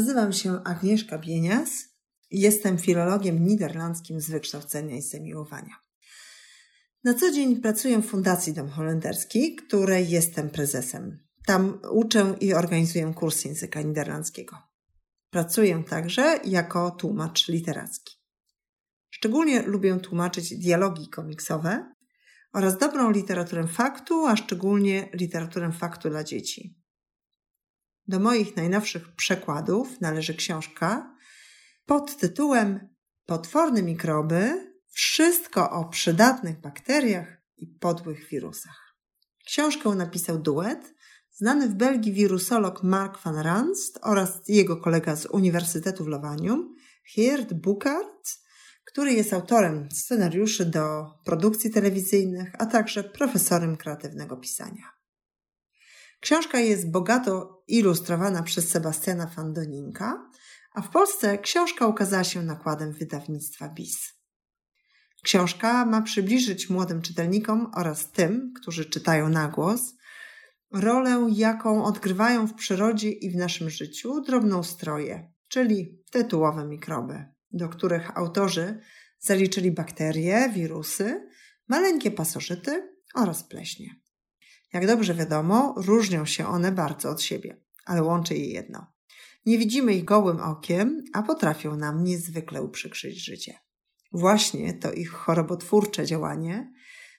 Nazywam się Agnieszka Bienias jestem filologiem niderlandzkim z wykształcenia i zamiłowania. Na co dzień pracuję w Fundacji Dom Holenderski, której jestem prezesem. Tam uczę i organizuję kurs języka niderlandzkiego. Pracuję także jako tłumacz literacki. Szczególnie lubię tłumaczyć dialogi komiksowe oraz dobrą literaturę faktu, a szczególnie literaturę faktu dla dzieci. Do moich najnowszych przekładów należy książka pod tytułem Potworne mikroby wszystko o przydatnych bakteriach i podłych wirusach. Książkę napisał duet znany w Belgii wirusolog Mark van Ranst oraz jego kolega z Uniwersytetu w Lowanium, Geert Bukart, który jest autorem scenariuszy do produkcji telewizyjnych, a także profesorem kreatywnego pisania. Książka jest bogato ilustrowana przez Sebastiana Fandoninka, a w Polsce książka ukazała się nakładem wydawnictwa BIS. Książka ma przybliżyć młodym czytelnikom oraz tym, którzy czytają na głos, rolę, jaką odgrywają w przyrodzie i w naszym życiu drobnoustroje, czyli tytułowe mikroby, do których autorzy zaliczyli bakterie, wirusy, maleńkie pasożyty oraz pleśnie. Jak dobrze wiadomo, różnią się one bardzo od siebie, ale łączy je jedno. Nie widzimy ich gołym okiem, a potrafią nam niezwykle uprzykrzyć życie. Właśnie to ich chorobotwórcze działanie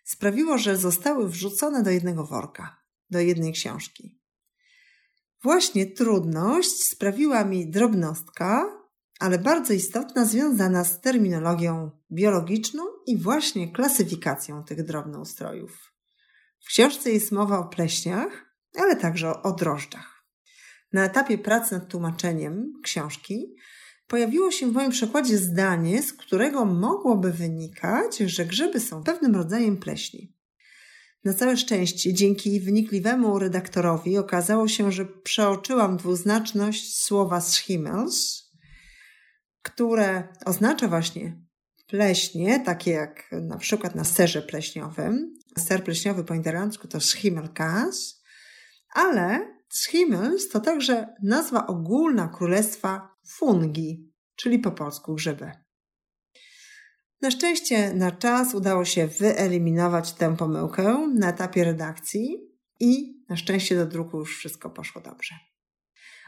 sprawiło, że zostały wrzucone do jednego worka, do jednej książki. Właśnie trudność sprawiła mi drobnostka, ale bardzo istotna, związana z terminologią biologiczną i właśnie klasyfikacją tych drobnoustrojów. W książce jest mowa o pleśniach, ale także o drożdżach. Na etapie pracy nad tłumaczeniem książki pojawiło się w moim przekładzie zdanie, z którego mogłoby wynikać, że grzyby są pewnym rodzajem pleśni. Na całe szczęście, dzięki wnikliwemu redaktorowi okazało się, że przeoczyłam dwuznaczność słowa schimmels, które oznacza właśnie pleśnie, takie jak na przykład na serze pleśniowym. Ser pleśniowy po niderlandzku to schimmelkaas, ale schimmels to także nazwa ogólna królestwa fungi, czyli po polsku grzyby. Na szczęście na czas udało się wyeliminować tę pomyłkę na etapie redakcji i na szczęście do druku już wszystko poszło dobrze.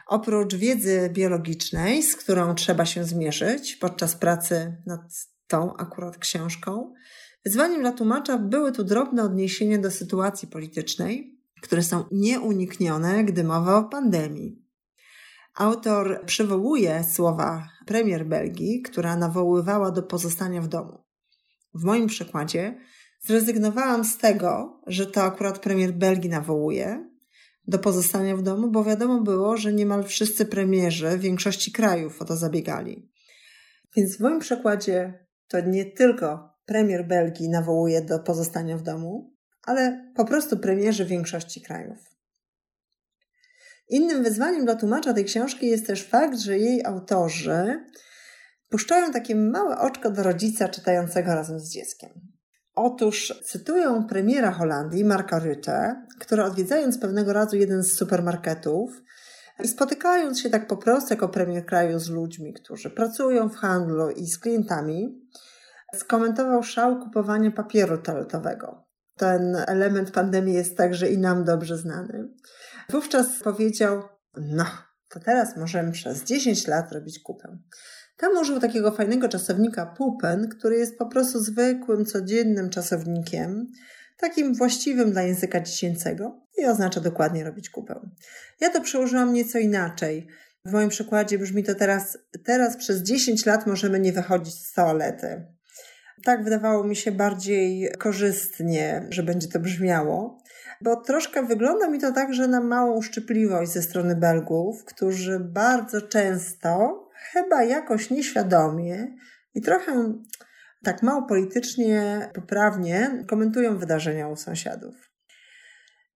Oprócz wiedzy biologicznej, z którą trzeba się zmierzyć podczas pracy nad tą akurat książką. Wyzwaniem dla tłumacza były tu drobne odniesienia do sytuacji politycznej, które są nieuniknione, gdy mowa o pandemii. Autor przywołuje słowa premier Belgii, która nawoływała do pozostania w domu. W moim przykładzie zrezygnowałam z tego, że to akurat premier Belgii nawołuje do pozostania w domu, bo wiadomo było, że niemal wszyscy premierzy większości krajów o to zabiegali. Więc w moim przykładzie to nie tylko premier Belgii nawołuje do pozostania w domu, ale po prostu premierzy większości krajów. Innym wyzwaniem dla tłumacza tej książki jest też fakt, że jej autorzy puszczają takie małe oczko do rodzica czytającego razem z dzieckiem. Otóż cytują premiera Holandii, Marka Rutte, który odwiedzając pewnego razu jeden z supermarketów i spotykając się tak po prostu jako premier kraju z ludźmi, którzy pracują w handlu i z klientami, skomentował szał kupowania papieru toaletowego. Ten element pandemii jest także i nam dobrze znany. Wówczas powiedział: No, to teraz możemy przez 10 lat robić kupę. Tam użył takiego fajnego czasownika pupen, który jest po prostu zwykłym, codziennym czasownikiem, takim właściwym dla języka dziecięcego i oznacza dokładnie robić kupę. Ja to przełożyłam nieco inaczej. W moim przykładzie brzmi to teraz, teraz przez 10 lat możemy nie wychodzić z toalety. Tak wydawało mi się bardziej korzystnie, że będzie to brzmiało. bo troszkę wygląda mi to tak, że na małą uszczypliwość ze strony Belgów, którzy bardzo często, chyba jakoś nieświadomie i trochę tak mało politycznie poprawnie komentują wydarzenia u sąsiadów.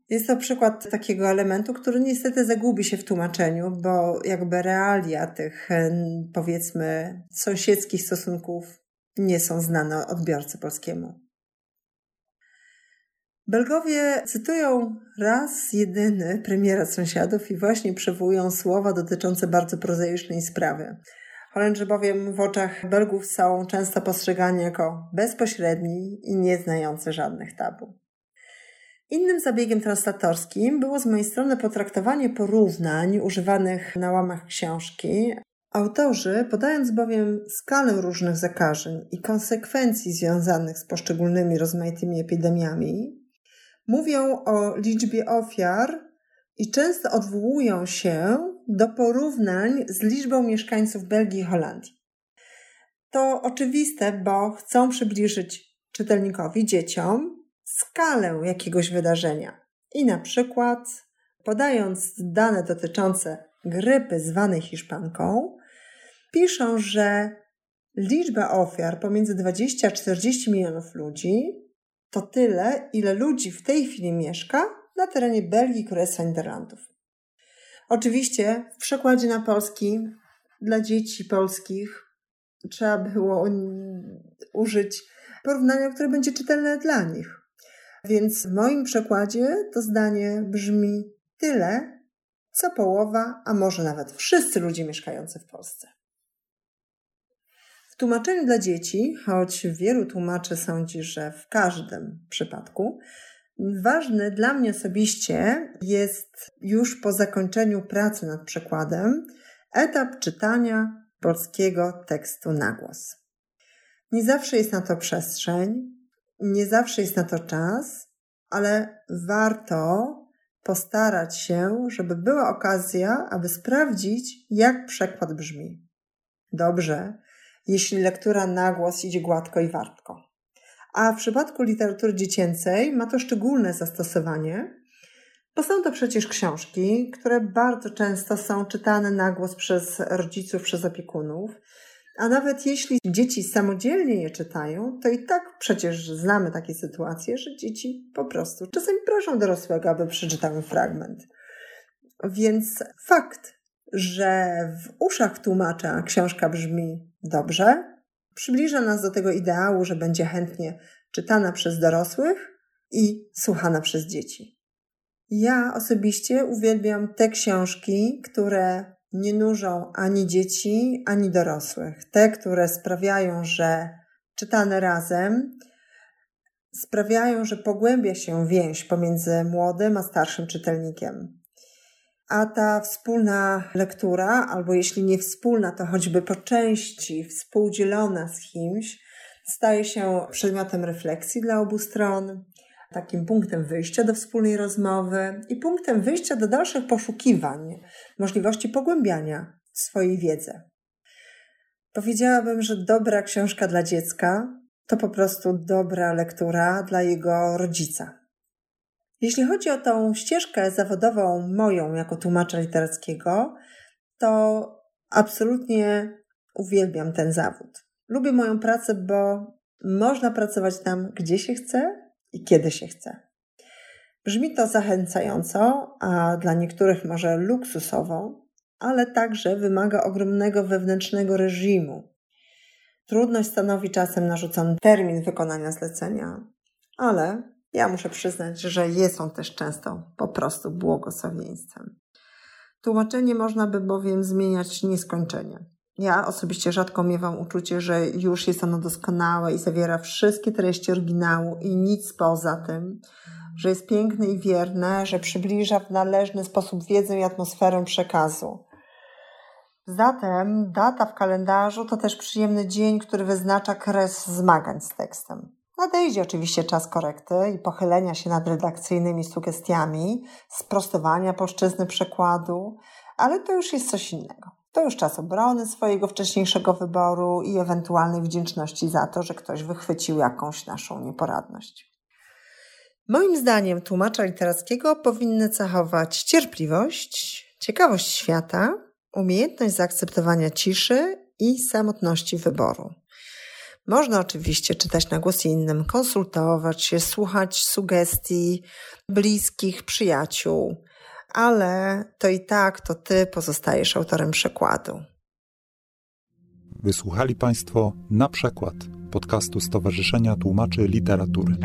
Jest to przykład takiego elementu, który niestety zagubi się w tłumaczeniu, bo jakby realia tych, powiedzmy, sąsiedzkich stosunków nie są znane odbiorcy polskiemu. Belgowie cytują raz jedyny premiera sąsiadów i właśnie przywołują słowa dotyczące bardzo prozaicznej sprawy. Holendrzy bowiem w oczach Belgów są często postrzegani jako bezpośredni i nieznający żadnych tabu. Innym zabiegiem translatorskim było z mojej strony potraktowanie porównań używanych na łamach książki. Autorzy, podając bowiem skalę różnych zakażeń i konsekwencji związanych z poszczególnymi rozmaitymi epidemiami, mówią o liczbie ofiar i często odwołują się do porównań z liczbą mieszkańców Belgii i Holandii. To oczywiste, bo chcą przybliżyć czytelnikowi, dzieciom, skalę jakiegoś wydarzenia. I na przykład, podając dane dotyczące grypy zwanej hiszpanką, piszą, że liczba ofiar pomiędzy 20 a 40 milionów ludzi to tyle, ile ludzi w tej chwili mieszka na terenie Belgii, Królestwa Niderlandów. Oczywiście w przekładzie na polski dla dzieci polskich trzeba było użyć porównania, które będzie czytelne dla nich. Więc w moim przekładzie to zdanie brzmi tyle, co połowa, a może nawet wszyscy ludzie mieszkający w Polsce. W tłumaczeniu dla dzieci, choć wielu tłumaczy sądzi, że w każdym przypadku, ważny dla mnie osobiście jest już po zakończeniu pracy nad przekładem etap czytania polskiego tekstu na głos. Nie zawsze jest na to przestrzeń, nie zawsze jest na to czas, ale warto postarać się, żeby była okazja, aby sprawdzić, jak przekład brzmi. Dobrze, jeśli lektura na głos idzie gładko i wartko. A w przypadku literatury dziecięcej ma to szczególne zastosowanie, bo są to przecież książki, które bardzo często są czytane na głos przez rodziców, przez opiekunów. A nawet jeśli dzieci samodzielnie je czytają, to i tak przecież znamy takie sytuacje, że dzieci po prostu czasami proszą dorosłego, aby przeczytały fragment. Więc fakt, że w uszach tłumacza książka brzmi dobrze, przybliża nas do tego ideału, że będzie chętnie czytana przez dorosłych i słuchana przez dzieci. Ja osobiście uwielbiam te książki, które nie nużą ani dzieci, ani dorosłych. Te, które sprawiają, że czytane razem sprawiają, że pogłębia się więź pomiędzy młodym a starszym czytelnikiem. A ta wspólna lektura, albo jeśli nie wspólna, to choćby po części współdzielona z kimś, staje się przedmiotem refleksji dla obu stron, takim punktem wyjścia do wspólnej rozmowy i punktem wyjścia do dalszych poszukiwań, możliwości pogłębiania swojej wiedzy. Powiedziałabym, że dobra książka dla dziecka to po prostu dobra lektura dla jego rodzica. Jeśli chodzi o tą ścieżkę zawodową moją jako tłumacza literackiego, to absolutnie uwielbiam ten zawód. Lubię moją pracę, bo można pracować tam, gdzie się chce i kiedy się chce. Brzmi to zachęcająco, a dla niektórych może luksusowo, ale także wymaga ogromnego wewnętrznego reżimu. Trudność stanowi czasem narzucony termin wykonania zlecenia, ale ja muszę przyznać, że jest on też często po prostu błogosławieństwem. Tłumaczenie można by bowiem zmieniać nieskończenie. Ja osobiście rzadko miewam uczucie, że już jest ono doskonałe i zawiera wszystkie treści oryginału i nic poza tym, że jest piękne i wierne, że przybliża w należny sposób wiedzę i atmosferę przekazu. Zatem data w kalendarzu to też przyjemny dzień, który wyznacza kres zmagań z tekstem. Nadejdzie oczywiście czas korekty i pochylenia się nad redakcyjnymi sugestiami, sprostowania polszczyzny przekładu, ale to już jest coś innego. To już czas obrony swojego wcześniejszego wyboru i ewentualnej wdzięczności za to, że ktoś wychwycił jakąś naszą nieporadność. Moim zdaniem tłumacza literackiego powinny cechować cierpliwość, ciekawość świata, umiejętność zaakceptowania ciszy i samotności wyboru. Można oczywiście czytać na głos innym, konsultować się, słuchać sugestii bliskich, przyjaciół, ale to i tak to ty pozostajesz autorem przekładu. Wysłuchali Państwo na przykład podcastu Stowarzyszenia Tłumaczy Literatury.